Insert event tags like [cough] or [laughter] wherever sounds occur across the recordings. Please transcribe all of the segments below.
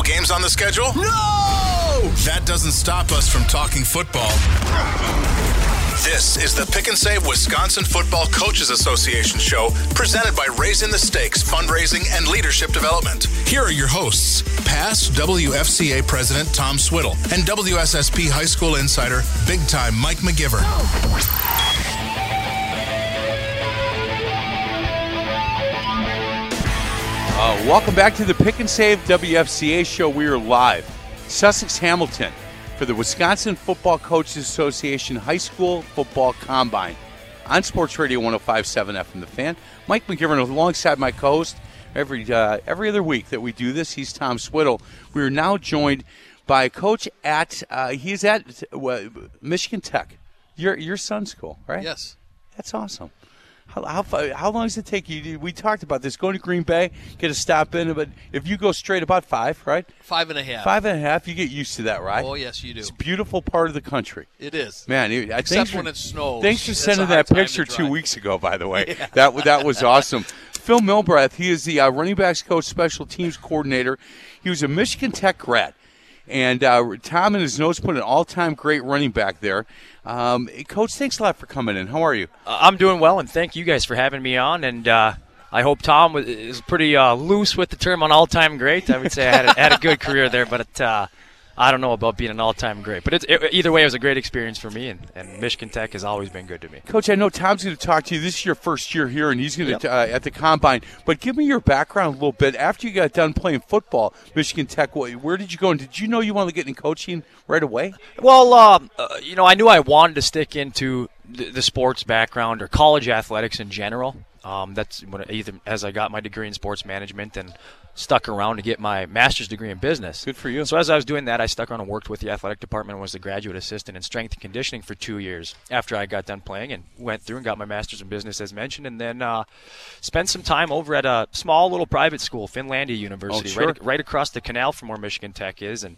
No games on the schedule? No! That doesn't stop us from talking football. This is the Pick and Save Wisconsin Football Coaches Association show presented by Raising the Stakes Fundraising and Leadership Development. Here are your hosts, past WFCA President Tom Swiddle and WSSP High School Insider, big time Mike McGivern. Uh, welcome back to the Pick and Save WFCA show. We are live. Sussex Hamilton for the Wisconsin Football Coaches Association High School Football Combine on Sports Radio 1057 FM The Fan. Mike McGivern alongside my co host every, uh, every other week that we do this. He's Tom Swiddle. We are now joined by a coach at, uh, he's at uh, Michigan Tech, your, your son's school, right? Yes. That's awesome. How, how, how long does it take you? We talked about this. Going to Green Bay, get a stop in, but if you go straight, about five, right? Five and a half. Five and a half. You get used to that, right? Oh yes, you do. It's a beautiful part of the country. It is. Man, except when it snows. Thanks for sending that picture two weeks ago. By the way, [laughs] that that was awesome. Phil Milbrath, he is the uh, running backs coach, special teams coordinator. He was a Michigan Tech grad. And uh, Tom in his notes put an all-time great running back there. Um, coach, thanks a lot for coming in. How are you? Uh, I'm doing well, and thank you guys for having me on. And uh, I hope Tom is pretty uh, loose with the term on all-time great. I would say I had a, had a good career there, but uh, I don't know about being an all-time great. But it's, it, either way, it was a great experience for me, and, and Michigan Tech has always been good to me. Coach, I know Tom's going to talk to you. This is your first year here, and he's going Yep. to uh, at the combine. But give me your background a little bit. After you got done playing football, Michigan Tech, wh- where did you go? And did you know you wanted to get in coaching right away? Well, um, uh, you know, I knew I wanted to stick into the, the sports background or college athletics in general. Um, that's when either as I got my degree in sports management and stuck around to get my master's degree in business. Good for you. So as I was doing that, I stuck around and worked with the athletic department and was the graduate assistant in strength and conditioning for two years after I got done playing and went through and got my master's in business as mentioned, and then uh, spent some time over at a small little private school, Finlandia University, sure. right, right across the canal from where Michigan Tech is, and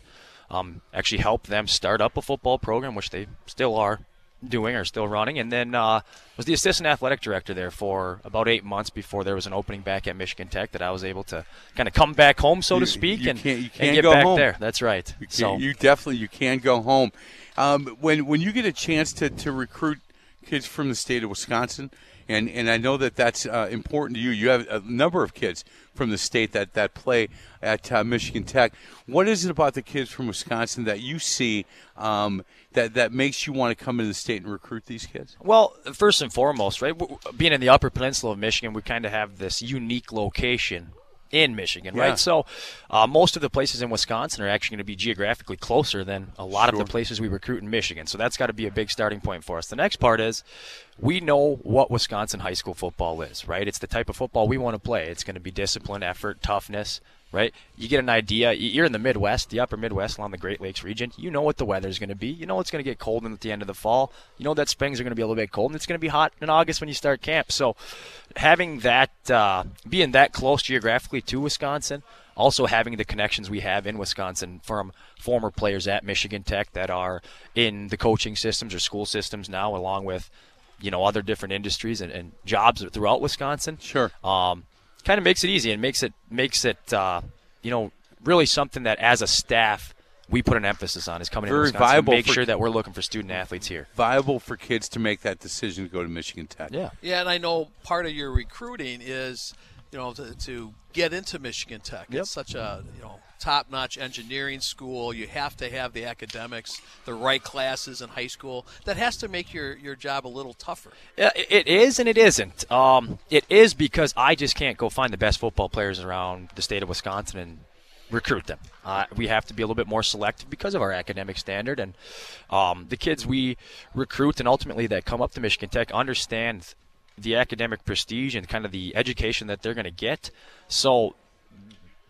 um, actually helped them start up a football program, which they still are doing or still running, and then uh, was the assistant athletic director there for about eight months before there was an opening back at Michigan Tech that I was able to kind of come back home, so You- to speak, and, can't- you can't get go back home. there. That's right. You, so you definitely you can go home. Um, when when you get a chance to, to recruit kids from the state of Wisconsin, and, and I know that that's uh, important to you. You have a number of kids from the state that, that play at uh, Michigan Tech. What is it about the kids from Wisconsin that you see um, that that makes you want to come into the state and recruit these kids? Well, first and foremost, right, being in the Upper Peninsula of Michigan, we kind of have this unique location in Michigan, Yeah. right? So, uh, most of the places in Wisconsin are actually going to be geographically closer than a lot of the places we recruit in Michigan. So that's got to be a big starting point for us. The next part is we know what Wisconsin high school football is, right? It's the type of football we want to play. It's going to be discipline, effort, toughness, right? You get an idea. You're in the Midwest, the upper Midwest along the Great Lakes region. You know what the weather's going to be. You know it's going to get cold at the end of the fall. You know that springs are going to be a little bit cold, and it's going to be hot in August when you start camp. So having that, uh, being that close geographically to Wisconsin, also having the connections we have in Wisconsin from former players at Michigan Tech that are in the coaching systems or school systems now, along with you know other different industries and, and jobs throughout Wisconsin. Sure. Um, kind of makes it easy and makes it makes it uh, you know really something that as a staff we put an emphasis on is coming Very in Wisconsin to viable make for- sure that we're looking for student athletes here. Viable for kids to make that decision to go to Michigan Tech. Yeah. Yeah, and I know part of your recruiting is, you know, to, to get into Michigan Tech. Yep. It's such a you know top-notch engineering school. You have to have the academics, the right classes in high school. That has to make your your job a little tougher. It is and it isn't. Um, it is because I just can't go find the best football players around the state of Wisconsin and recruit them. Uh, we have to be a little bit more selective because of our academic standard, and um, the kids we recruit and ultimately that come up to Michigan Tech understand the academic prestige and kind of the education that they're going to get. So,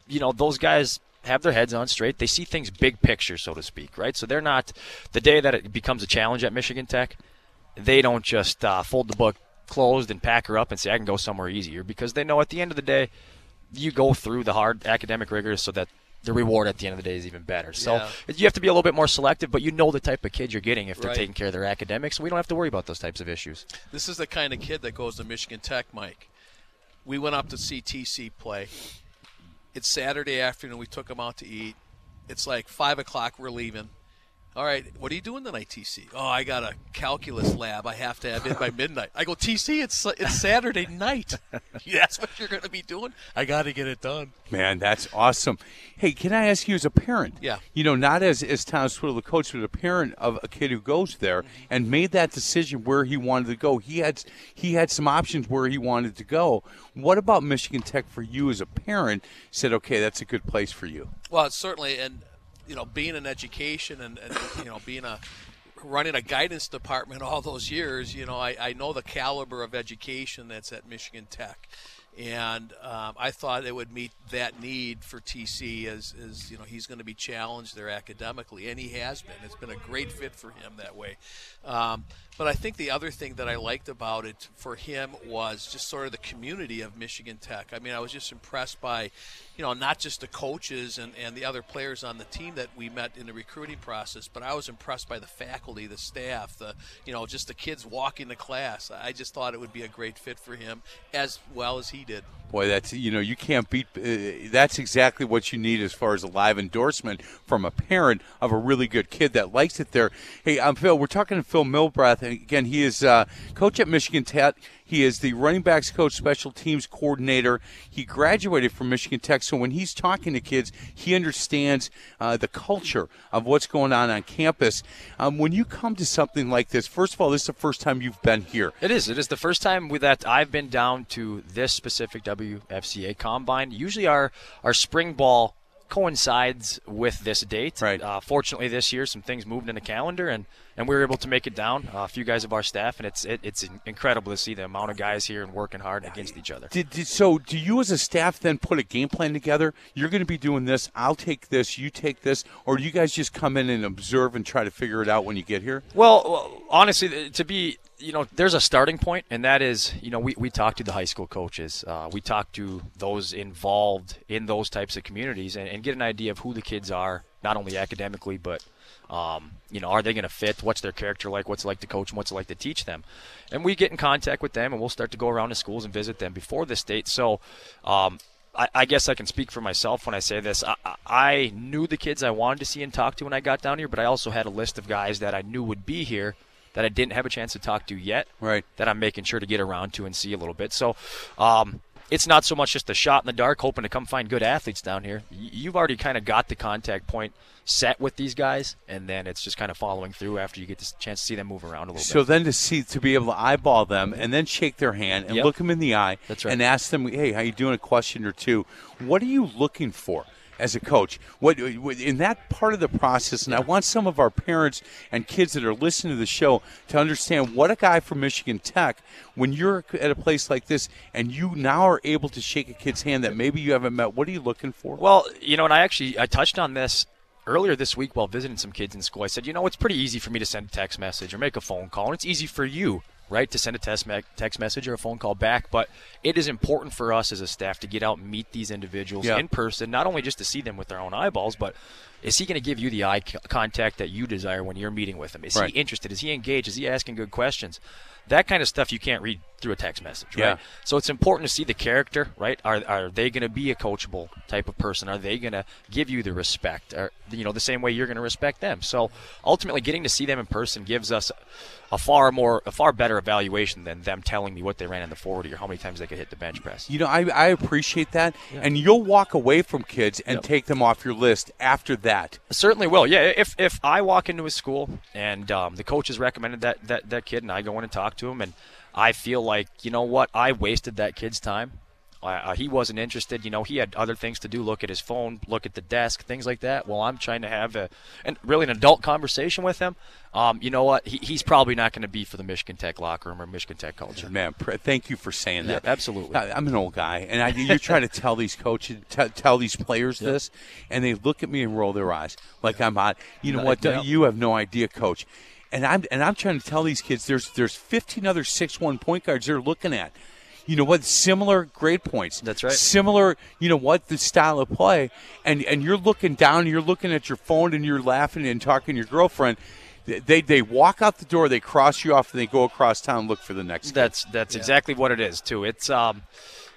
you know, those guys have their heads on straight. They see things big picture, so to speak, right? So they're not the day that it becomes a challenge at Michigan Tech. They don't just uh, fold the book closed and pack her up and say I can go somewhere easier because they know at the end of the day, you go through the hard academic rigors so that the reward at the end of the day is even better. So Yeah. you have to be a little bit more selective, but you know the type of kid you're getting if they're Right. taking care of their academics. So we don't have to worry about those types of issues. This is the kind of kid that goes to Michigan Tech, Mike. We went up to see TC play. It's Saturday afternoon. We took him out to eat. It's like five o'clock. We're leaving. All right, what are you doing tonight, TC? Oh, I got a calculus lab. I have to have in by [laughs] midnight. I go, TC, it's it's Saturday night. [laughs] That's what you're going to be doing. I got to get it done. Man, that's awesome. Hey, can I ask you as a parent? Yeah. You know, not as as Tom Swiddle, the coach, but a parent of a kid who goes there mm-hmm. and made that decision where he wanted to go. He had he had some options where he wanted to go. What about Michigan Tech for you as a parent? Said, okay, that's a good place for you. Well, certainly, and you know, being in education and, and you know, being a running a guidance department all those years, you know, I, I know the caliber of education that's at Michigan Tech, and um, I thought it would meet that need for TC as, as you know he's going to be challenged there academically, and he has been. It's been a great fit for him that way. Um, but I think the other thing that I liked about it for him was just sort of the community of Michigan Tech. I mean, I was just impressed by, you know, not just the coaches and, and the other players on the team that we met in the recruiting process, but I was impressed by the faculty, the staff, the, you know, just the kids walking the class. I just thought it would be a great fit for him as well as he did. Boy, that's you know you can't beat. Uh, that's exactly what you need as far as a live endorsement from a parent of a really good kid that likes it there. Hey, I'm Phil. We're talking to Phil Milbrath, and again, he is uh, coach at Michigan Tech. He is the running backs coach, special teams coordinator. He graduated from Michigan Tech, so when he's talking to kids, he understands uh, the culture of what's going on on campus. Um, when you come to something like this, first of all, this is the first time you've been here. It is. It is the first time that I've been down to this specific WFCA combine. Usually, our our spring ball coincides with this date. Right. Uh, fortunately, this year some things moved in the calendar, and, and we were able to make it down. Uh, a few guys of our staff, and it's it, it's incredible to see the amount of guys here and working hard against each other. Did, did, so do you as a staff then put a game plan together? You're going to be doing this. I'll take this. You take this, or do you guys just come in and observe and try to figure it out when you get here? Well, well, honestly, to be, you know, there's a starting point, and that is, you know, we, we talk to the high school coaches. Uh, we talk to those involved in those types of communities and, and get an idea of who the kids are, not only academically, but, um, you know, are they going to fit? What's their character like? What's it like to coach them? What's it like to teach them? And we get in contact with them, and we'll start to go around to schools and visit them before this date. So, um, I, I guess I can speak for myself when I say this. I, I- I knew the kids I wanted to see and talk to when I got down here, but I also had a list of guys that I knew would be here that I didn't have a chance to talk to yet. Right. That I'm making sure to get around to and see a little bit. So, um, it's not so much just a shot in the dark, hoping to come find good athletes down here. You've already kind of got the contact point set with these guys, and then it's just kind of following through after you get the chance to see them move around a little So bit. then to see to be able to eyeball them and then shake their hand and Yep. look them in the eye That's right. and ask them, "Hey, how you doing?" A question or two. What are you looking for? As a coach, what in that part of the process, and I want some of our parents and kids that are listening to the show to understand what a guy from Michigan Tech, when you're at a place like this and you now are able to shake a kid's hand that maybe you haven't met, what are you looking for? Well, you know, and I actually I touched on this earlier this week while visiting some kids in school. I said, you know, it's pretty easy for me to send a text message or make a phone call, and it's easy for you, right, to send a text me- text message or a phone call back. But it is important for us as a staff to get out and meet these individuals Yeah. in person, not only just to see them with their own eyeballs, but is he going to give you the eye contact that you desire when you're meeting with him? Is Right. he interested? Is he engaged? Is he asking good questions? That kind of stuff you can't read through a text message, right? Yeah. So it's important to see the character, right? Are, are they going to be a coachable type of person? Are they going to give you the respect, or you know, the same way you're going to respect them? So ultimately, getting to see them in person gives us a far more, a far better evaluation than them telling me what they ran in the 40 or how many times they could hit the bench press. You know, I, I appreciate that, and you'll walk away from kids and Yep. take them off your list after that. Certainly will. Yeah, if if I walk into a school and um, the coach has recommended that, that that kid, and I go in and talk to him, and I feel like you know what, I wasted that kid's time. Uh, uh, he wasn't interested. You know, he had other things to do. Look at his phone, look at the desk, things like that. Well, I'm trying to have a and really an adult conversation with him. Um, you know what? He, he's probably not going to be for the Michigan Tech locker room or Michigan Tech culture. Man, pr- thank you for saying that. Yeah, absolutely. I, I'm an old guy, and I, you're trying to tell these coaches, t- tell these players this, and they look at me and roll their eyes like I'm hot. You know No, what? yeah. You have no idea, coach. And I'm and I'm trying to tell these kids there's there's 15 other six one point guards they're looking at. You know what? Similar grade points. That's right. Similar, you know what? The style of play, and and you're looking down, you're looking at your phone, and you're laughing and talking to your girlfriend. They they walk out the door, they cross you off, and they go across town and look for the next. kid. That's that's exactly what it is too. It's um,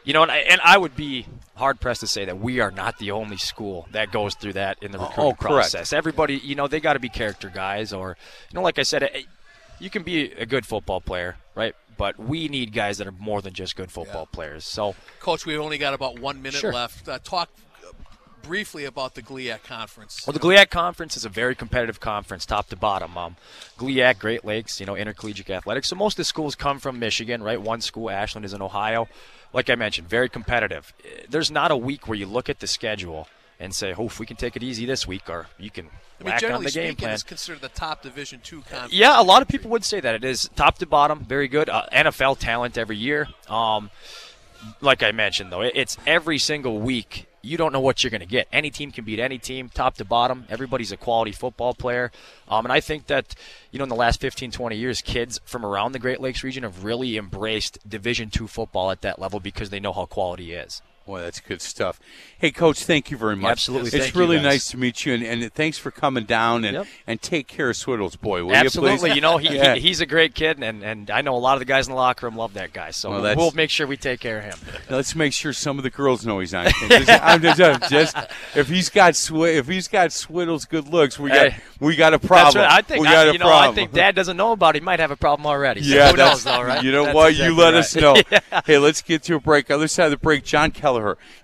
you know, and I, and I would be hard pressed to say that we are not the only school that goes through that in the Oh, recruiting correct. process. Everybody, you know, they got to be character guys, or you know, like I said, eh, you can be a good football player, right? But we need guys that are more than just good football players. So Coach, we've only got about one minute Sure. left. Uh, talk uh, briefly about the GLIAC conference. Well, the GLIAC conference is a very competitive conference, top to bottom. Um, GLIAC, Great Lakes, you know, intercollegiate athletics. So most of the schools come from Michigan, right? One school, Ashland, is in Ohio. Like I mentioned, very competitive. Eh, There's not a week where you look at the schedule and say, "Oh, if we can take it easy this week," or you can I mean, whack on the game plan. it's considered the top Division two conference. Yeah, a lot of people would say that it is top to bottom, very good. Uh, NFL talent every year. Um, like I mentioned, though, it's every single week. You don't know what you're going to get. Any team can beat any team, top to bottom. Everybody's a quality football player. Um, and I think that, you know, in the last 15, 20 years, kids from around the Great Lakes region have really embraced Division two football at that level because they know how quality is. Boy, that's good stuff. Hey, Coach, thank you very much. Absolutely, It's thank you, really guys. nice to meet you, and, and thanks for coming down and, Yep. and take care of Swiddles, boy. Will Absolutely. You, You know, he, [laughs] Yeah. he, he's a great kid, and, and I know a lot of the guys in the locker room love that guy. So Well, we'll, we'll make sure we take care of him. [laughs] Let's make sure some of the girls know he's on. I'm just, I'm just- if he's got if he's got Swiddles good looks, we got Hey. we got a problem. Right. I think we got I, a you know problem. I think Dad doesn't know about it. He might have a problem already. So Yeah, who that's, knows, though, right? You know That's what? exactly you let right. us know. [laughs] Hey, let's get to a break. Other side of the break, John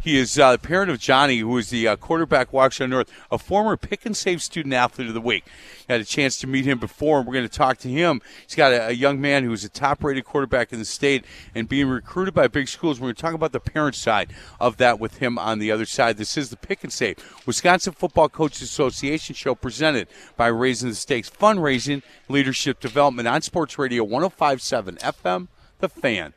He is uh, the parent of Johnny, who is the uh, quarterback, Waukesha North, a former pick and save student athlete of the week. Had a chance to meet him before, and we're going to talk to him. He's got a, a young man who's a top-rated quarterback in the state and being recruited by big schools. We're going to talk about the parent side of that with him on the other side. This is the Pick and Save Wisconsin Football Coaches Association show presented by Raising the Stakes Fundraising Leadership Development on Sports Radio 105.7 FM. The Fan.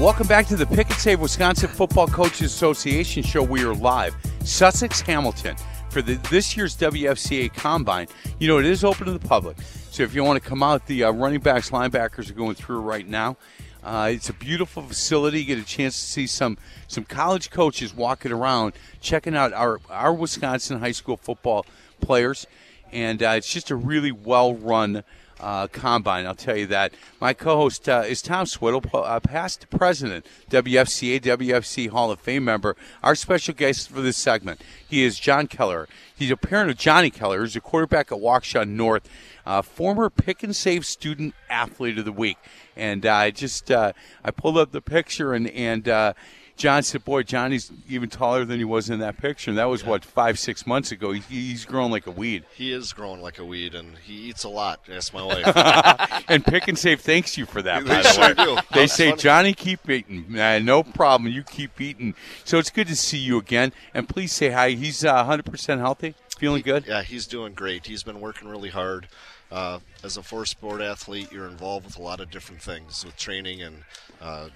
Welcome back to the Pick and Save Wisconsin Football Coaches Association show. We are live. Sussex Hamilton for the, this year's WFCA Combine. You know, it is open to the public. So if you want to come out, the uh, running backs, linebackers are going through right now. Uh, it's a beautiful facility. You get a chance to see some some college coaches walking around, checking out our, our Wisconsin high school football players. And uh, it's just a really well run uh, combine. I'll tell you that. My co-host uh, is Tom Swiddle, uh, past president, WFCA, WFC Hall of Fame member. Our special guest for this segment, he is John Keller. He's a parent of Johnny Keller, who's a quarterback at Waukesha North, uh, former pick and save student athlete of the week. And uh, I just uh, I pulled up the picture and and. John said, "Boy, Johnny's even taller than he was in that picture, and that was what five, six months ago. He, he's grown like a weed." He is growing like a weed, and he eats a lot. That's my wife. [laughs] and Pick and Save thanks you for that. They by the sure do. They That's say, funny. Johnny, keep eating. Uh, no problem. You keep eating. So it's good to see you again. And please say hi. He's uh, 100% healthy, feeling good. yeah, he's doing great. He's been working really hard. Uh, as a four sport athlete, you're involved with a lot of different things with training and uh,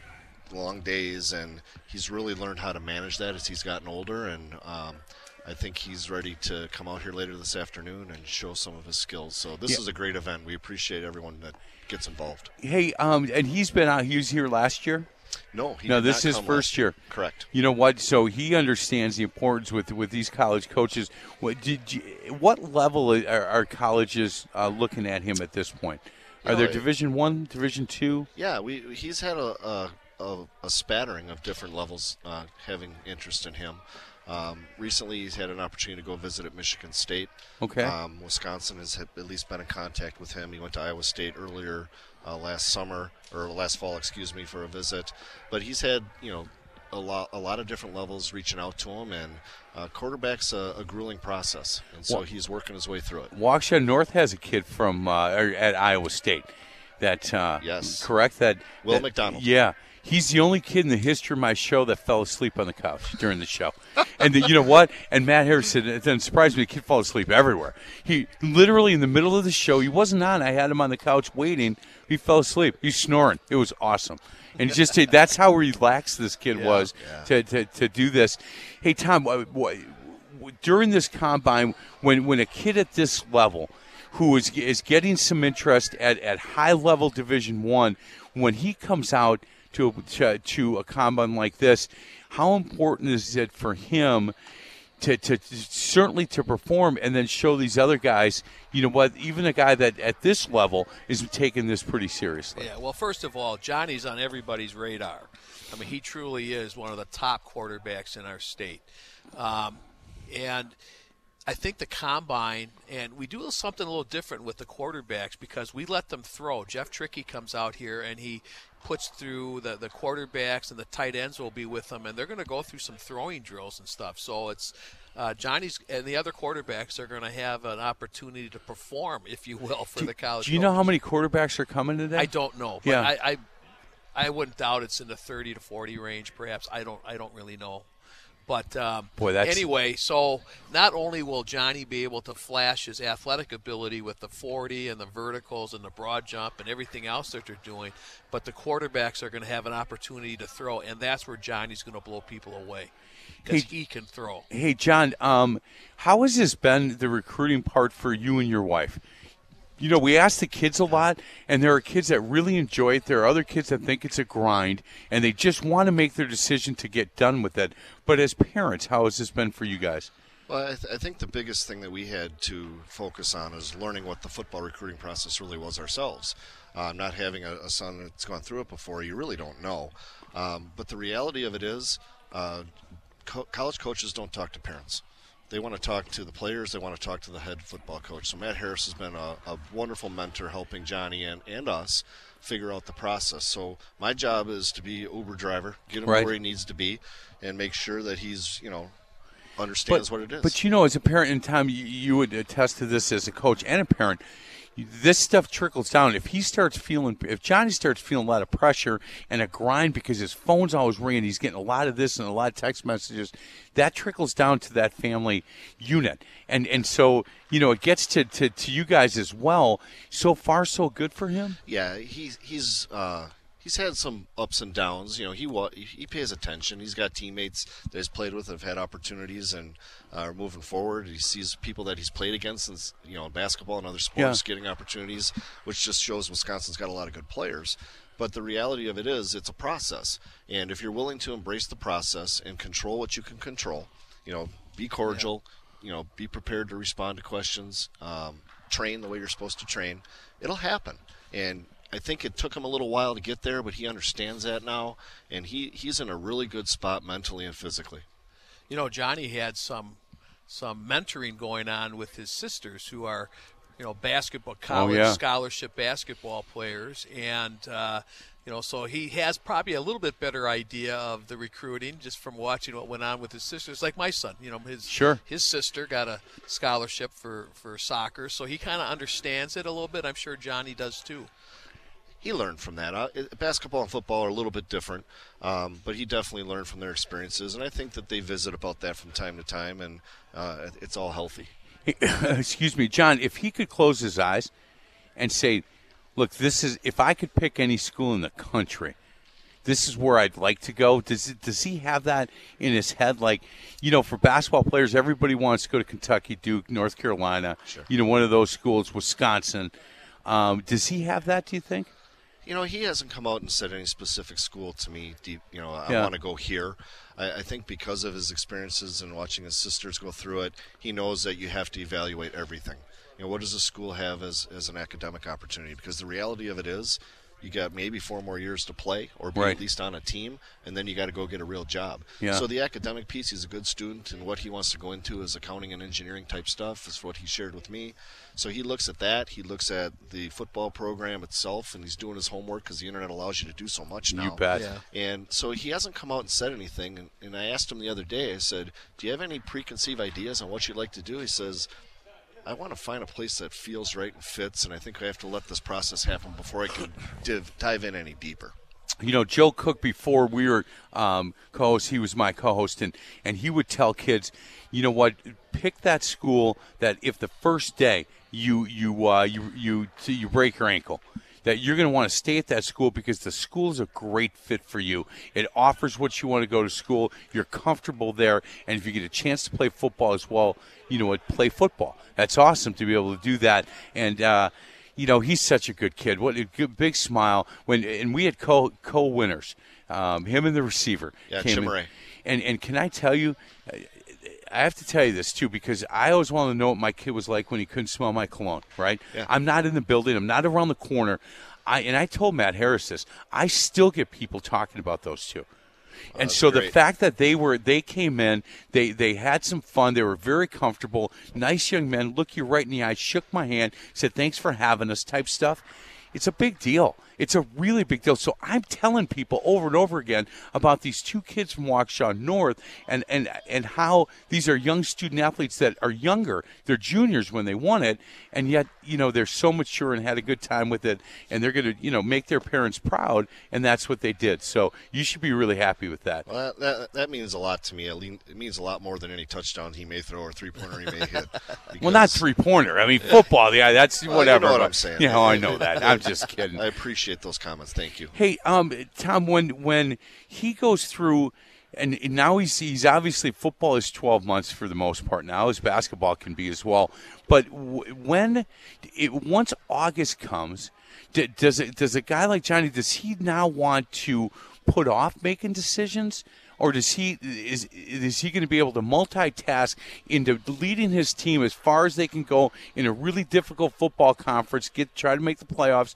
long days, and he's really learned how to manage that as he's gotten older. And um, I think he's ready to come out here later this afternoon and show some of his skills. So this Yeah. is a great event. We appreciate everyone that gets involved. Hey, um, and he's been out. He was here last year. No, he No, this is his first year. Correct. You know what? So he understands the importance with with these college coaches. What did you, what level are, are colleges uh, looking at him at this point? Are You there Division One, Division Two? Yeah, we he's had a a, a, a spattering of different levels uh, having interest in him. Um, recently, he's had an opportunity to go visit at Michigan State. Okay. Um, Wisconsin has at least been in contact with him. He went to Iowa State earlier uh, last summer or last fall, excuse me, for a visit. But he's had you know a lot, a lot of different levels reaching out to him, and uh, quarterback's a, a grueling process, and so Well- he's working his way through it. Waukesha North has a kid from uh, at Iowa State. That uh, Yes. correct. That Will that- McDonald. Yeah, he's the only kid in the history of my show that fell asleep on the couch during the show. and the, you know what? And Matt Harris said it didn't surprise me. The kid fell asleep everywhere. He literally in the middle of the show. He wasn't on. I had him on the couch waiting. He fell asleep. He's snoring. It was awesome. And just to, that's how relaxed this kid was to, to, to do this. Hey Tom, what, what, during this combine, when when a kid at this level, who is is getting some interest at, at high level Division One, when he comes out to, to to a combine like this, how important is it for him? To, to, to certainly to perform and then show these other guys, you know what? Even a guy that at this level is taking this pretty seriously. Yeah, well, first of all, Johnny's on everybody's radar. I mean, he truly is one of the top quarterbacks in our state. Um, and I think the combine, and we do something a little different with the quarterbacks because we let them throw. Jeff Tricky comes out here and he puts through the, the quarterbacks and the tight ends will be with them, and they're going to go through some throwing drills and stuff. So it's uh, Johnny's and the other quarterbacks are going to have an opportunity to perform, if you will, for the college. Do you know how many quarterbacks are coming today? I don't know. But Yeah. I, I I wouldn't doubt it's in the 30 to 40 range, perhaps. I don't I don't really know. But um, Boy, that's- anyway. So not only will Johnny be able to flash his athletic ability with the 40 and the verticals and the broad jump and everything else that they're doing, but the quarterbacks are going to have an opportunity to throw, and that's where Johnny's going to blow people away because Hey- he can throw. Hey, John, um, how has this been the recruiting part for you and your wife? You know, we ask the kids a lot, and there are kids that really enjoy it. There are other kids that think it's a grind, and they just want to make their decision to get done with it. But as parents, how has this been for you guys? Well, I, th- I think the biggest thing that we had to focus on is learning what the football recruiting process really was ourselves. Uh, not having a, a son that's gone through it before, you really don't know. Um, but the reality of it is, uh, co- college coaches don't talk to parents. They want to talk to the players. They want to talk to the head football coach. So Matt Harris has been a, a wonderful mentor, helping Johnny and, and us figure out the process. So my job is to be Uber driver, get him Right. where he needs to be, and make sure that he's you know understands but, what it is. But you know, as a parent, in time, you, you would attest to this as a coach and a parent. This stuff trickles down. If he starts feeling, if Johnny starts feeling a lot of pressure and a grind because his phone's always ringing, he's getting a lot of this and a lot of text messages. That trickles down to that family unit, and and so you know it gets to, to, to you guys as well. So far, so good for him. yeah, he's he's uh, he's had some ups and downs. You know, he he pays attention. He's got teammates that he's played with that have had opportunities and are moving forward. He sees people that he's played against, and you know, basketball and other sports getting opportunities, which just shows Wisconsin's got a lot of good players. But the reality of it is, it's a process, and if you're willing to embrace the process and control what you can control, you know, be cordial, you know, be prepared to respond to questions, um, train the way you're supposed to train, it'll happen. And I think it took him a little while to get there, but he understands that now, and he, he's in a really good spot mentally and physically. you know, Johnny had some some mentoring going on with his sisters who are, you know, basketball college yeah. scholarship basketball players, and uh, you know, so he has probably a little bit better idea of the recruiting just from watching what went on with his sisters. Like my son, you know, his Sure. his sister got a scholarship for for soccer, so he kind of understands it a little bit. I'm sure Johnny does too. He learned from that. Uh, basketball and football are a little bit different, um, but he definitely learned from their experiences, and I think that they visit about that from time to time, and uh, it's all healthy. [laughs] excuse me, John, if he could close his eyes and say, "Look, this is if I could pick any school in the country, this is where I'd like to go." Does does he have that in his head? Like, you know, for basketball players, everybody wants to go to Kentucky, Duke, North Carolina. Sure. You know, one of those schools, Wisconsin. Um, does he have that? Do you think? You know, he hasn't come out and said any specific school to me. Deep, you know, I Yeah. want to go here. I, I think because of his experiences and watching his sisters go through it, he knows that you have to evaluate everything. You know, what does a school have as, as an academic opportunity? Because the reality of it is, you got maybe four more years to play or be Right. at least on a team, and then you got to go get a real job. Yeah. So the academic piece, he's a good student, and what he wants to go into is accounting and engineering type stuff. Is what he shared with me. So he looks at that. He looks at the football program itself, and he's doing his homework because the internet allows you to do so much now. You bet. Yeah. And so he hasn't come out and said anything. And, and I asked him the other day, I said, Do you have any preconceived ideas on what you'd like to do? He says, I want to find a place that feels right and fits, and I think I have to let this process happen before I can div- dive in any deeper. you know, Joe Cook before we were um, co-hosts, he was my co-host, and and he would tell kids, you know what, pick that school that if the first day you you uh, you you you break your ankle. That you're going to want to stay at that school because the school is a great fit for you. It offers what you want to go to school. You're comfortable there, and if you get a chance to play football as well, you know what, play football. That's awesome to be able to do that. And uh, you know, he's such a good kid. What a good, big smile when and we had co co winners. Um, him and the receiver Yeah, in. And and can I tell you, I have to tell you this too because I always wanted to know what my kid was like when he couldn't smell my cologne. Right? Yeah. I'm not in the building. I'm not around the corner. I and I told Matt Harris this. I still get people talking about those two. Oh, and that's so the fact that they were they came in, they they had some fun, they were very comfortable, nice young men, look you right in the eye, shook my hand, said thanks for having us type stuff. It's a big deal. It's a really big deal. So I'm telling people over and over again about these two kids from Waukesha North and, and, and how these are young student athletes that are younger. They're juniors when they won it, and yet, you know, they're so mature and had a good time with it, and they're going to, you know, make their parents proud, and that's what they did. So you should be really happy with that. Well, that, that, means a lot to me. It, means a lot more than any touchdown he may throw or three pointer he may hit. [laughs] Well, not three pointer. I mean, football. Yeah, that's Well, you know what I'm saying. Yeah, I know that. I'm just kidding. [laughs] I appreciate those comments. Thank you. Hey, um, Tom, when when he goes through, and now he's he's obviously football is twelve months for the most part now, as basketball can be as well. But when it once August comes, does it does a guy like Johnny does he now want to put off making decisions? Or does he is is he going to be able to multitask into leading his team as far as they can go in a really difficult football conference, get try to make the playoffs,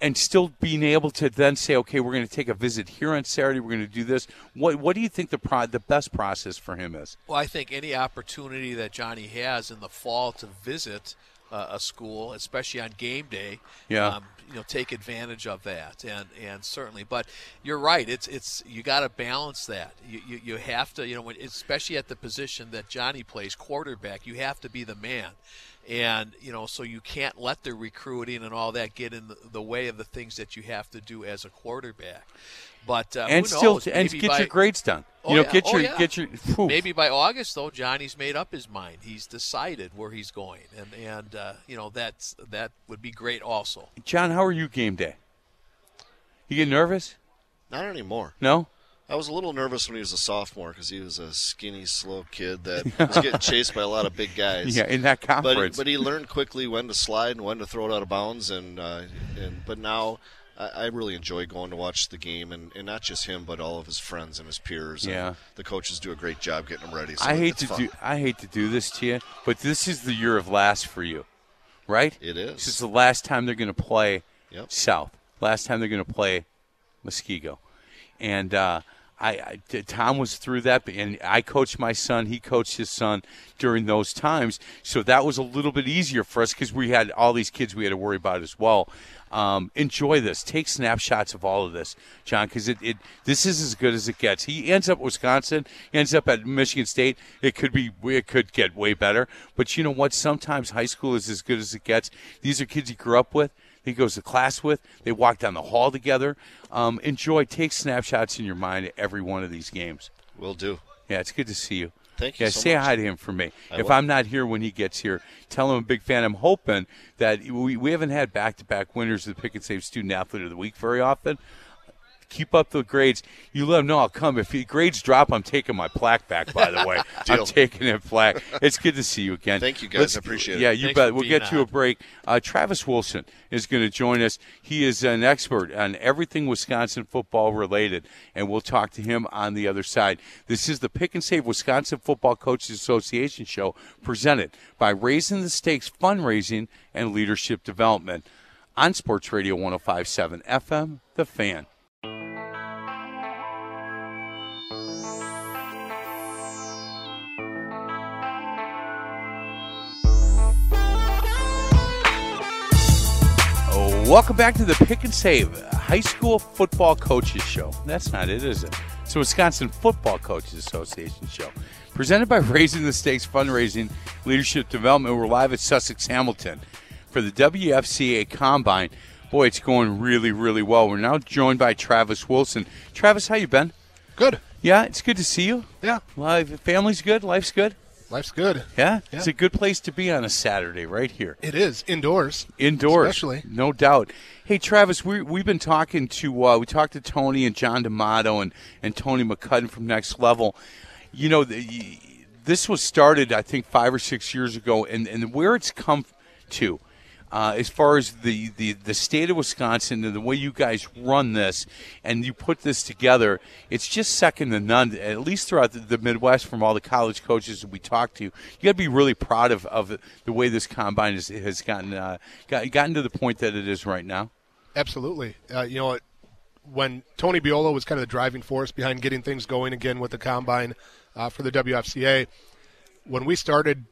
and still being able to then say, okay, we're going to take a visit here on Saturday. We're going to do this. What What do you think the pro- the best process for him is? Well, I think any opportunity that Johnny has in the fall to visit uh, a school, especially on game day, Yeah. um, you know, take advantage of that, and and certainly. But you're right. It's it's you got to balance that. You, you you have to you know, when, especially at the position that Johnny plays, quarterback, you have to be the man. And you know, so you can't let the recruiting and all that get in the, the way of the things that you have to do as a quarterback. But uh, and still knows? and get by- your grades done. Oh, you know, yeah. get Oh, your yeah. get your. phew. Maybe by August, though, Johnny's made up his mind. He's decided where he's going, and and uh, you know that's that would be great also. John, how are you game day? You get nervous? Not anymore. No. I was a little nervous when he was a sophomore because he was a skinny, slow kid that [laughs] was getting chased by a lot of big guys. Yeah, in that but conference. but he learned quickly when to slide and when to throw it out of bounds, and uh, and but now I, I really enjoy going to watch the game, and, and not just him, but all of his friends and his peers. and Yeah. the coaches do a great job getting them ready. So I hate to fun. do I hate to do this to you, but this is the year of last for you, right? It is. This is the last time they're going to play Yep. South. Last time they're going to play Muskego, and uh, I, I Tom was through that, and I coached my son. He coached his son during those times, so that was a little bit easier for us because we had all these kids we had to worry about as well. Um, enjoy this. Take snapshots of all of this, John, because it, it this is as good as it gets. He ends up at Wisconsin, ends up at Michigan State. It could be it could get way better, but you know what? Sometimes high school is as good as it gets. These are kids he grew up with. He goes to class with. They walk down the hall together. Um, enjoy. Take snapshots in your mind at every one of these games. Will do. Yeah, it's good to see you. Thank you Yeah, so say much. hi to him for me. I if will. I'm not here when he gets here, tell him I'm a big fan. I'm hoping that we, we haven't had back to back winners of the Pick and Save Student Athlete of the Week very often. Keep up the grades. You let him know I'll come. If grades drop, I'm taking my plaque back. By the way, [laughs] I'm taking it plaque. It's good to see you again. Thank you, guys. I appreciate it. Yeah, you Thanks bet. We'll get to a break. Uh, Travis Wilson is going to join us. He is an expert on everything Wisconsin football related, and we'll talk to him on the other side. This is the Pick and Save Wisconsin Football Coaches Association show presented by Raising the Stakes Fundraising and Leadership Development on Sports Radio 1057 FM, The Fan. Welcome back to the Pick and Save High School Football Coaches Show. That's not it, is it? It's the Wisconsin Football Coaches Association Show. Presented by [laughs] Raising the Stakes Fundraising Leadership Development. We're live at Sussex Hamilton for the WFCA Combine. Boy, it's going really, really well. We're now joined by Travis Wilson. Travis, how you been? Good. Yeah, it's good to see you. Yeah. Life, family's good. Life's good. Life's good. Yeah? Yeah. it's a good place to be on a Saturday, right here. It is indoors. Indoors, Especially. no doubt. Hey, Travis, we we've been talking to uh, we talked to Tony and John D'Amato and and Tony McCudden from Next Level. You know, the, this was started I think five or six years ago, and and where it's come to. Uh, as far as the, the, the state of Wisconsin and the way you guys run this and you put this together, it's just second to none, at least throughout the, the Midwest from all the college coaches that we talked to. You got to be really proud of, of the way this combine has, gotten, uh, got, gotten to the point that it is right now. Absolutely. Uh, you know, when Tony Biolo was kind of the driving force behind getting things going again with the combine uh, for the WFCA, when we started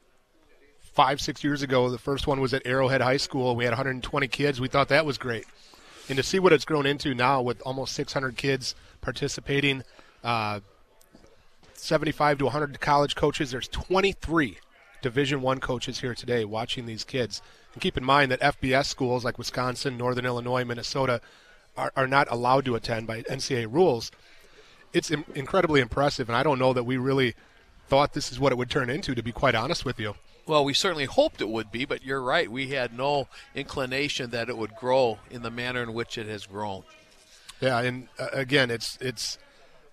five, six years ago, the first one was at Arrowhead High School. We had 120 kids. We thought that was great. And to see what it's grown into now with almost 600 kids participating, uh, 75 to 100 college coaches, there's 23 Division One coaches here today watching these kids. And keep in mind that FBS schools like Wisconsin, Northern Illinois, Minnesota are, are not allowed to attend by NCAA rules. It's Im- incredibly impressive, and I don't know that we really thought this is what it would turn into, to be quite honest with you. Well, we certainly hoped it would be, but you're right. We had no inclination that it would grow in the manner in which it has grown. Yeah, and uh, again, it's it's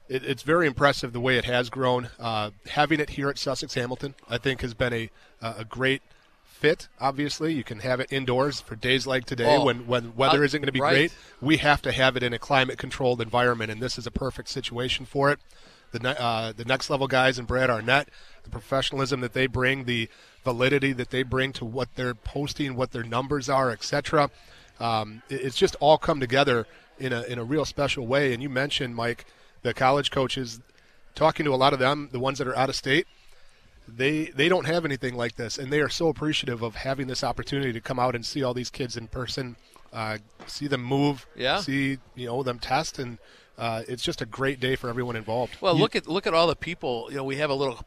it, it's very impressive the way it has grown. Uh, having it here at Sussex Hamilton, I think, has been a uh, a great fit. Obviously, you can have it indoors for days like today Oh, when when weather uh, isn't going to be right. great. We have to have it in a climate controlled environment, and this is a perfect situation for it. The uh, the next level guys and Brad Arnett, the professionalism that they bring, the validity that they bring to what they're posting, what their numbers are, etc. Um, it- it's just all come together in a in a real special way. And you mentioned Mike, the college coaches, talking to a lot of them, the ones that are out of state they they don't have anything like this, and they are so appreciative of having this opportunity to come out and see all these kids in person, uh, see them move, Yeah. see you know them test, and uh, it's just a great day for everyone involved. Well, look at look at all the people. You know, we have a little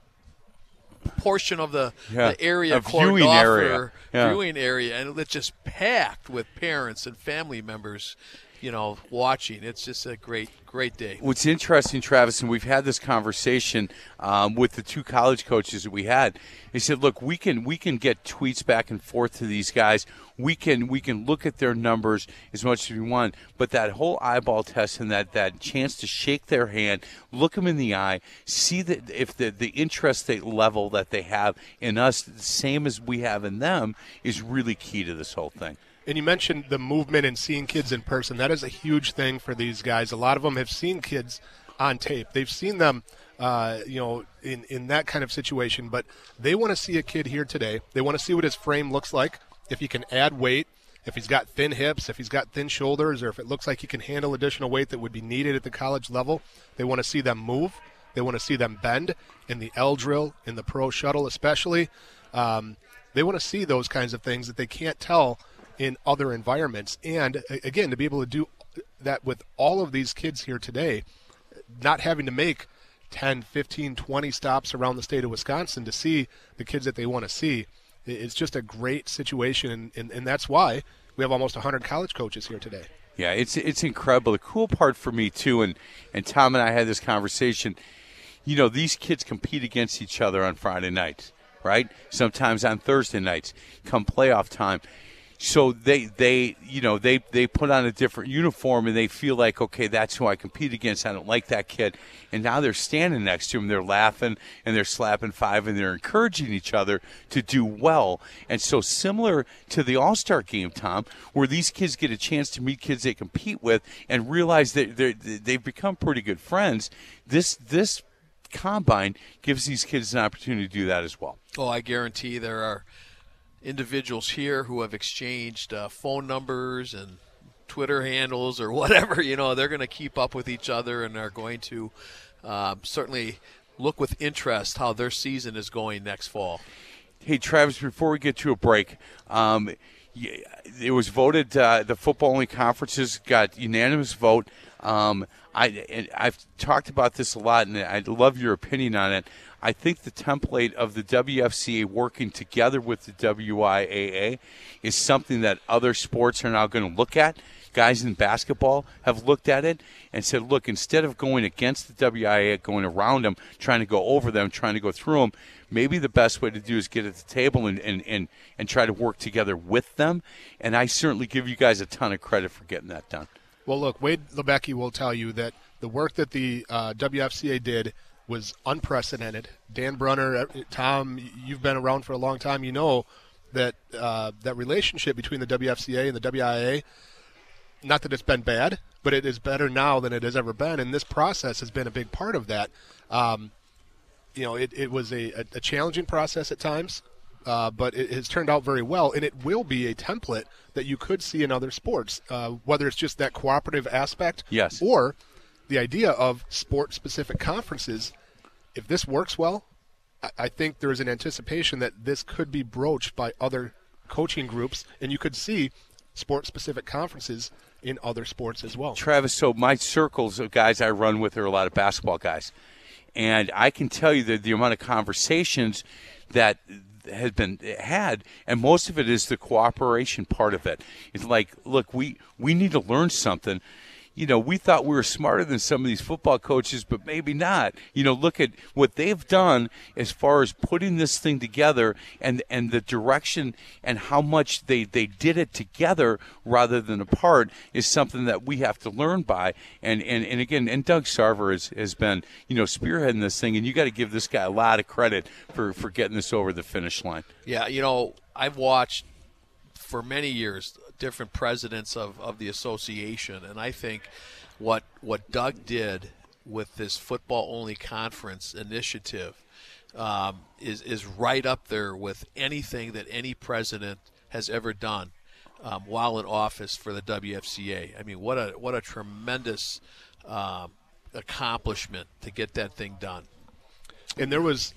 portion of the, Yeah, the area viewing off area. Yeah. viewing area, and it's just packed with parents and family members. You know, watching. It's just a great, great day. What's interesting, Travis, and we've had this conversation um, with the two college coaches that we had. He said, "Look, we can we can get tweets back and forth to these guys. We can we can look at their numbers as much as we want, but that whole eyeball test and that that chance to shake their hand, look them in the eye, see that if the the interest they level that they have in us, the same as we have in them, is really key to this whole thing." And you mentioned the movement and seeing kids in person. That is a huge thing for these guys. A lot of them have seen kids on tape. They've seen them, uh, you know, in, in that kind of situation. But they want to see a kid here today. They want to see what his frame looks like. If he can add weight, if he's got thin hips, if he's got thin shoulders, or if it looks like he can handle additional weight that would be needed at the college level. They want to see them move. They want to see them bend in the L drill, in the pro shuttle, especially. Um, they want to see those kinds of things that they can't tell in other environments. And again, to be able to do that with all of these kids here today, not having to make 10, 15, 20 stops around the state of Wisconsin to see the kids that they want to see, it's just a great situation. And, and, and that's why we have almost 100 college coaches here today. Yeah, it's it's incredible. The cool part for me too, and and Tom and I had this conversation. You know, these kids compete against each other on Friday nights, right? Sometimes on Thursday nights, come playoff time. So they they you know they they put on a different uniform and they feel like okay that's who I compete against. I don't like that kid, and now they're standing next to him. They're laughing and they're slapping five and they're encouraging each other to do well. And so similar to the All Star game, Tom, where these kids get a chance to meet kids they compete with and realize that they've become pretty good friends. This this combine gives these kids an opportunity to do that as well. Oh, I guarantee there are individuals here who have exchanged uh, phone numbers and Twitter handles or [laughs] whatever. You know, they're going to keep up with each other and are going to uh, certainly look with interest how their season is going next fall. Hey, Travis, before we get to a break, um, it was voted, uh, the football only conferences got unanimous vote. Um, I, I've talked about this a lot, and I'd love your opinion on it. I think the template of the WFCA working together with the WIAA is something that other sports are now going to look at. Guys in basketball have looked at it and said, look, instead of going against the WIAA, going around them, trying to go over them, trying to go through them, maybe the best way to do is get at the table and, and, and, and try to work together with them. And I certainly give you guys a ton of credit for getting that done. Well, look, Wade Labecki will tell you that the work that the uh, WFCA did was unprecedented. Dan Brunner, uh, Tom, you've been around for a long time. You know that uh, that relationship between the WFCA and the WIAA, not that it's been bad, but it is better now than it has ever been. And this process has been a big part of that. Um, you know, it, it was a, a, challenging process at times. Uh, but it has turned out very well, and it will be a template that you could see in other sports, uh, whether it's just that cooperative aspect, yes, or the idea of sport-specific conferences. If this works well, I, I think there is an anticipation that this could be broached by other coaching groups, and you could see sport-specific conferences in other sports as well. Travis, so my circles of guys I run with are a lot of basketball guys, and I can tell you that the amount of conversations that has been had, and most of it is the cooperation part of it. It's like, look, we we need to learn something you know, we thought we were smarter than some of these football coaches, but maybe not. You know, look at what they've done as far as putting this thing together and and the direction and how much they, they did it together rather than apart is something that we have to learn by. And and, and again, and Doug Sarver has, has been, you know, spearheading this thing, and you got to give this guy a lot of credit for, for getting this over the finish line. Yeah, you know, I've watched for many years different presidents of, of the association, and I think what what Doug did with this football only conference initiative um, is is right up there with anything that any president has ever done um, while in office for the WFCA. I mean, what a what a tremendous um, accomplishment to get that thing done. And there was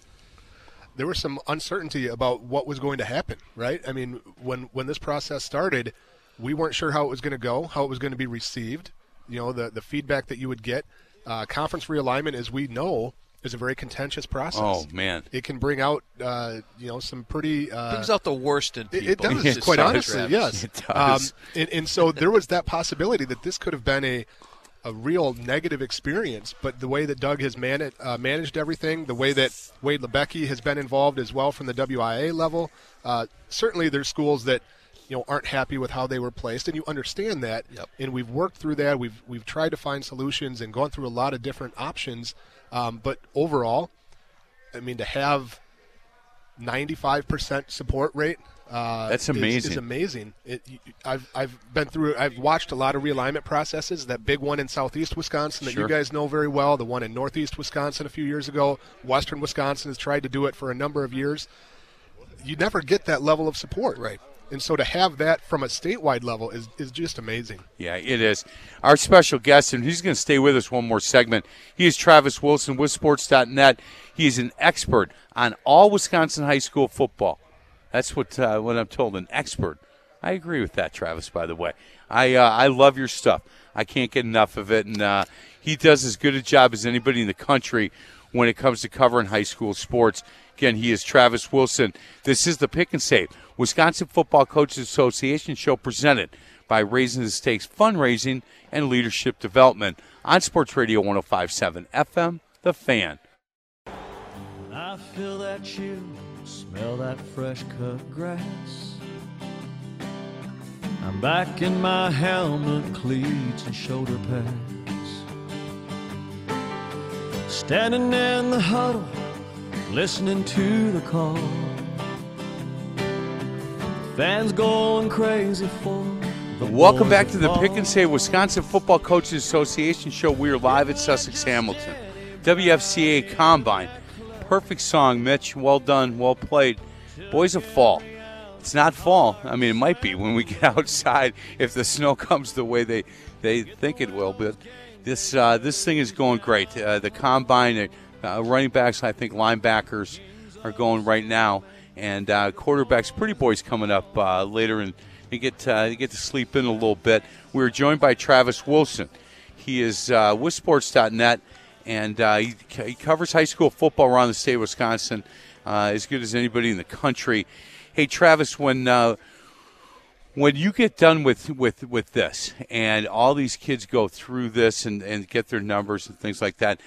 there was some uncertainty about what was going to happen, right? I mean, when when this process started, we weren't sure how it was going to go, how it was going to be received. You know, the the feedback that you would get. Uh, conference realignment, as we know, is a very contentious process. Oh man, it can bring out uh, you know some pretty uh, brings out the worst in people. It, it does, [laughs] quite honestly, yes. It does. Um, and, and so there was that possibility that this could have been a a real negative experience. But the way that Doug has man- uh, managed everything, the way that Wade Labecki has been involved as well from the WIAA level, uh, certainly there's schools that you know aren't happy with how they were placed, and you understand that. Yep. And we've worked through that. We've we've tried to find solutions and gone through a lot of different options. Um, but overall, I mean, to have 95% support rate uh, That's amazing. It's, amazing. It, I've I've been through. I've watched a lot of realignment processes. That big one in southeast Wisconsin that sure. you guys know very well. The one in northeast Wisconsin a few years ago. Western Wisconsin has tried to do it for a number of years. You never get that level of support. Right. And so to have that from a statewide level is, is just amazing. Yeah, it is. Our special guest, and he's going to stay with us one more segment. He is Travis Wilson with Sports.net. He is an expert on all Wisconsin high school football. That's what uh, what I'm told. An expert. I agree with that, Travis. By the way, I uh, I love your stuff. I can't get enough of it, and uh, he does as good a job as anybody in the country when it comes to covering high school sports. Again, he is Travis Wilson. This is the Pick and Save Wisconsin Football Coaches Association show presented by Raising the Stakes Fundraising and Leadership Development on Sports Radio 105.7 FM. The Fan. I feel that chill Smell that fresh cut grass. I'm back in my helmet, cleats, and shoulder pads. Standing in the huddle, listening to the call. Fans going crazy for. Welcome back to the Pick and Save Wisconsin Football Coaches Association show. We are live at Sussex Hamilton. WFCA Combine perfect song, Mitch. Well done, well played. Boys of Fall. it's not fall. I mean, it might be when we [laughs] get outside if the snow comes the way they they think it will. But this uh, this thing is going great. Uh, the combine, uh, running backs, I think linebackers are going right now, and uh, quarterbacks, pretty boys coming up uh, later, and they get uh, they get to sleep in a little bit. We're joined by Travis Wilson. He is uh, with Sports.net, and uh, he, he covers high school football around the state of Wisconsin uh, as good as anybody in the country. Hey, Travis, when uh, when you get done with, with, with this and all these kids go through this and, and get their numbers and things like that,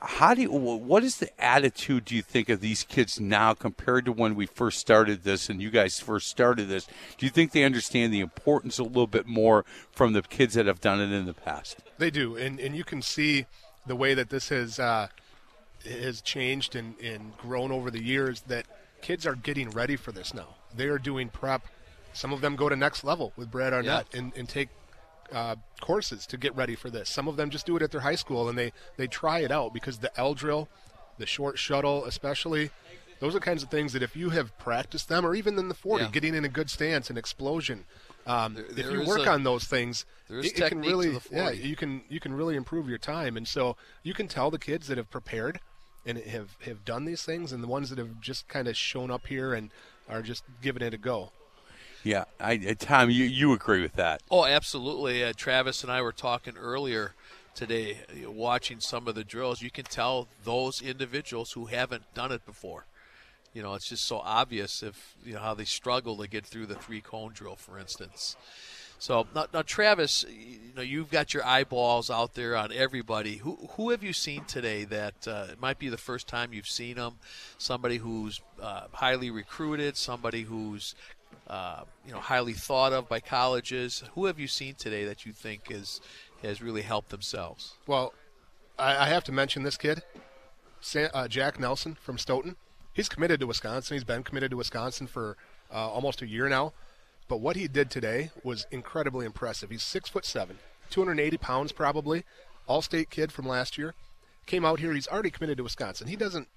how do you, what is the attitude do you think of these kids now compared to when we first started this and you guys first started this? Do you think they understand the importance a little bit more from the kids that have done it in the past? They do, and and you can see the way that this has uh, has changed and, and grown over the years. That kids are getting ready for this now. They are doing prep. Some of them go to next level with Brad Arnett Yeah. and, and take uh, courses to get ready for this. Some of them just do it at their high school and they, they try it out because the L drill, the short shuttle especially, those are kinds of things that if you have practiced them or even in the 40, Yeah. getting in a good stance and explosion, um, if there you work a- on those things, there it, it can really yeah you can you can really improve your time and so you can tell the kids that have prepared and have have done these things and the ones that have just kind of shown up here and are just giving it a go. Yeah, I, uh, Tom, you, you agree with that? Oh, absolutely. Uh, Travis and I were talking earlier today, uh, watching some of the drills. You can tell those individuals who haven't done it before. You know, it's just so obvious if you know how they struggle to get through the three cone drill, for instance. So now, now, Travis, you know you've got your eyeballs out there on everybody. Who who have you seen today that uh, it might be the first time you've seen them? Somebody who's uh, highly recruited, somebody who's uh, you know highly thought of by colleges. Who have you seen today that you think is has really helped themselves? Well, I, I have to mention this kid, Sa uh, Jack Nelson from Stoughton. He's committed to Wisconsin. He's been committed to Wisconsin for uh, almost a year now. But what he did today was incredibly impressive. He's six foot seven, 280 pounds probably, all-state kid from last year. Came out here. He's already committed to Wisconsin. He doesn't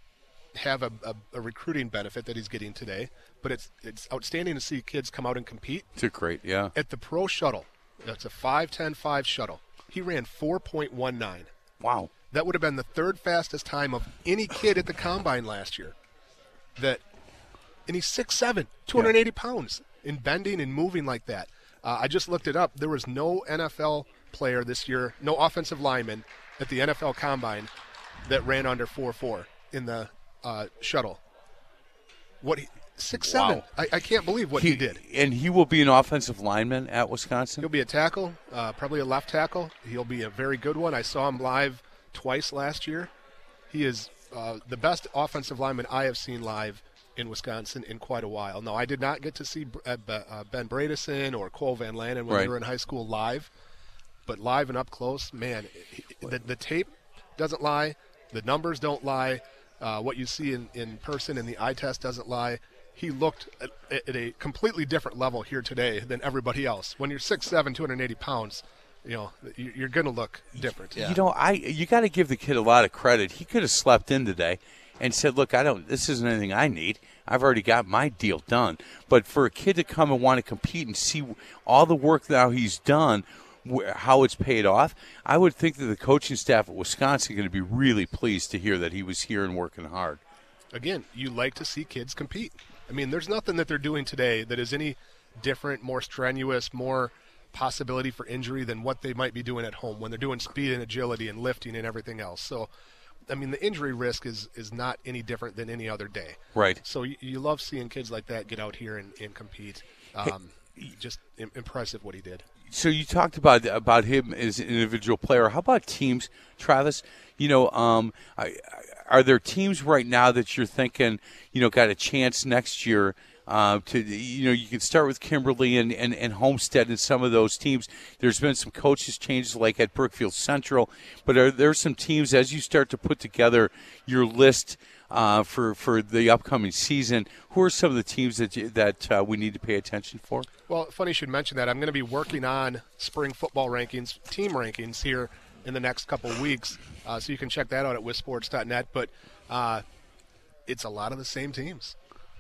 have a, a, a recruiting benefit that he's getting today, but it's it's outstanding to see kids come out and compete a great, yeah. at the pro shuttle. That's a 5:10.5 shuttle. He ran 4.19. Wow. That would have been the third fastest time of any kid at the combine last year. That, and he's 6'7", 280 pounds in bending and moving like that. Uh, I just looked it up. There was no NFL player this year, no offensive lineman at the NFL combine that ran under 4.4 in the uh, shuttle. What he, 6'7". Wow. I, I can't believe what he, did. And he will be an offensive lineman at Wisconsin? He'll be a tackle, uh, probably a left tackle. He'll be a very good one. I saw him live twice last year. He is uh, the best offensive lineman I have seen live in Wisconsin in quite a while. No, I did not get to see uh, uh, Ben Bradison or Cole Van Lanen when Right. they were in high school live, but live and up close, man, he- the, the tape doesn't lie, the numbers don't lie. Uh, what you see in, in person in the eye test doesn't lie. He looked at, at a completely different level here today than everybody else. When you're 6'7", 280 pounds, you know you- you're going to look different. You know, I you got to give the kid a lot of credit. He could have slept in today and said, "Look, I don't. This isn't anything I need. I've already got my deal done." But for a kid to come and want to compete and see all the work now he's done, how it's paid off, I would think that the coaching staff at Wisconsin are going to be really pleased to hear that he was here and working hard. again, you like to see kids compete. I mean, there's nothing that they're doing today that is any different, more strenuous, more possibility for injury than what they might be doing at home when they're doing speed and agility and lifting and everything else. So, I mean, the injury risk is is not any different than any other day. Right. So you, you love seeing kids like that get out here and, and compete. Um, just impressive what he did. So you talked about about him as an individual player. How about teams, Travis? You know, um, I, are there teams right now that you're thinking, you know, got a chance next year uh, to, you know, you can start with Kimberly and, and, and Homestead and some of those teams. There's been some coaches changes, like at Brookfield Central, but are there some teams as you start to put together your list? Uh, for for the upcoming season, who are some of the teams that you, that uh, we need to pay attention for? Well, funny you should mention that. I'm going to be working on spring football rankings, team rankings here in the next couple weeks. Uh, so you can check that out at WisSports.net. But uh, it's a lot of the same teams.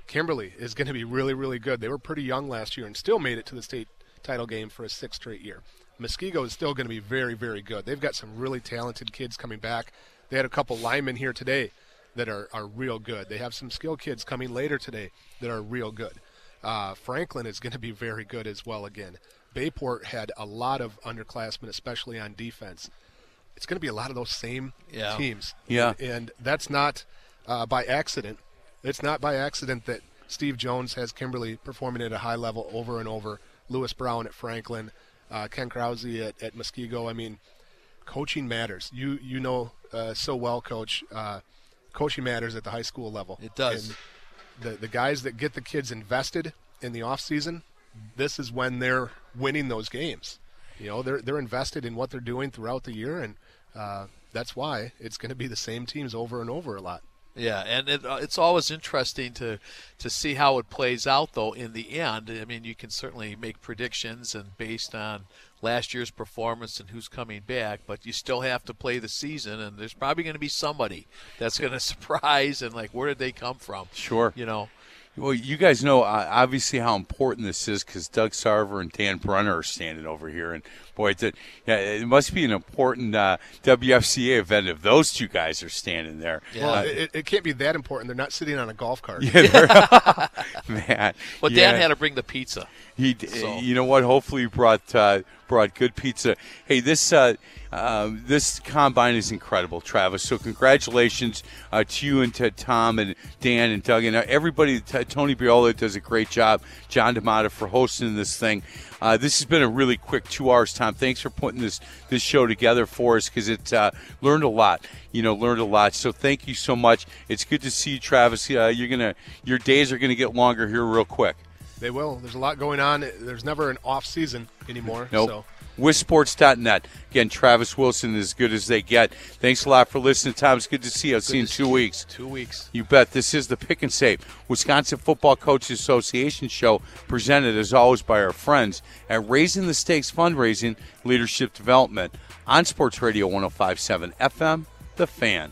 Kimberly is going to be really, really good. They were pretty young last year and still made it to the state title game for a sixth straight year. Muskego is still going to be very, very good. They've got some really talented kids coming back. They had a couple linemen here today that are, are real good. They have some skill kids coming later today that are real good. Uh, Franklin is going to be very good as well again. Bay Port had a lot of underclassmen, especially on defense. It's going to be a lot of those same Yeah. teams. Yeah. And that's not uh, by accident. It's not by accident that Steve Jones has Kimberly performing at a high level over and over. Lewis Brown at Franklin, uh, Ken Krause at, at Muskego. I mean, coaching matters. You you know uh, so well, Coach. Uh, coaching matters at the high school level. It does. And the the guys that get the kids invested in the off season, this is when they're winning those games. You know, they're they're invested in what they're doing throughout the year, and uh, that's why it's going to be the same teams over and over a lot. Yeah, and it, uh, it's always interesting to to see how it plays out, though. In the end, I mean, you can certainly make predictions, and based on last year's performance and who's coming back, but you still have to play the season, and there's probably going to be somebody that's going [laughs] to surprise, and like, where did they come from? Sure. You know, Well, you guys know uh, obviously how important this is because Doug Sarver and Dan Brunner are standing over here, and boy, it, yeah, it must be an important uh, WFCA event if those two guys are standing there. Well, Uh, it, it can't be that important. They're not sitting on a golf cart. yeah, they're- [laughs] man. but yeah. Dan had to bring the pizza. He, So- you know what? Hopefully, he brought uh, brought good pizza. Hey, this uh, um, this combine is incredible, Travis. So congratulations uh, to you and to Tom and Dan and Doug and uh, everybody. T- Tony Biola does a great job. John D'Amata for hosting this thing. Uh, this has been a really quick two hours, Tom. Thanks for putting this this show together for us because it uh, learned a lot. You know, learned a lot. So thank you so much. It's good to see you, Travis. Uh, you're gonna your days are gonna get longer here real quick. They will. There's a lot going on. There's never an off season anymore. Nope. So WisSports.net. Again, Travis Wilson, is as good as they get. Thanks a lot for listening, Tom. It's good to see you. I'll see you in two you. weeks. Two weeks. You bet. This is the Pick and Save Wisconsin Football Coaches Association show, presented as always by our friends at Raising the Stakes Fundraising Leadership Development on Sports Radio 1057 FM, The Fan.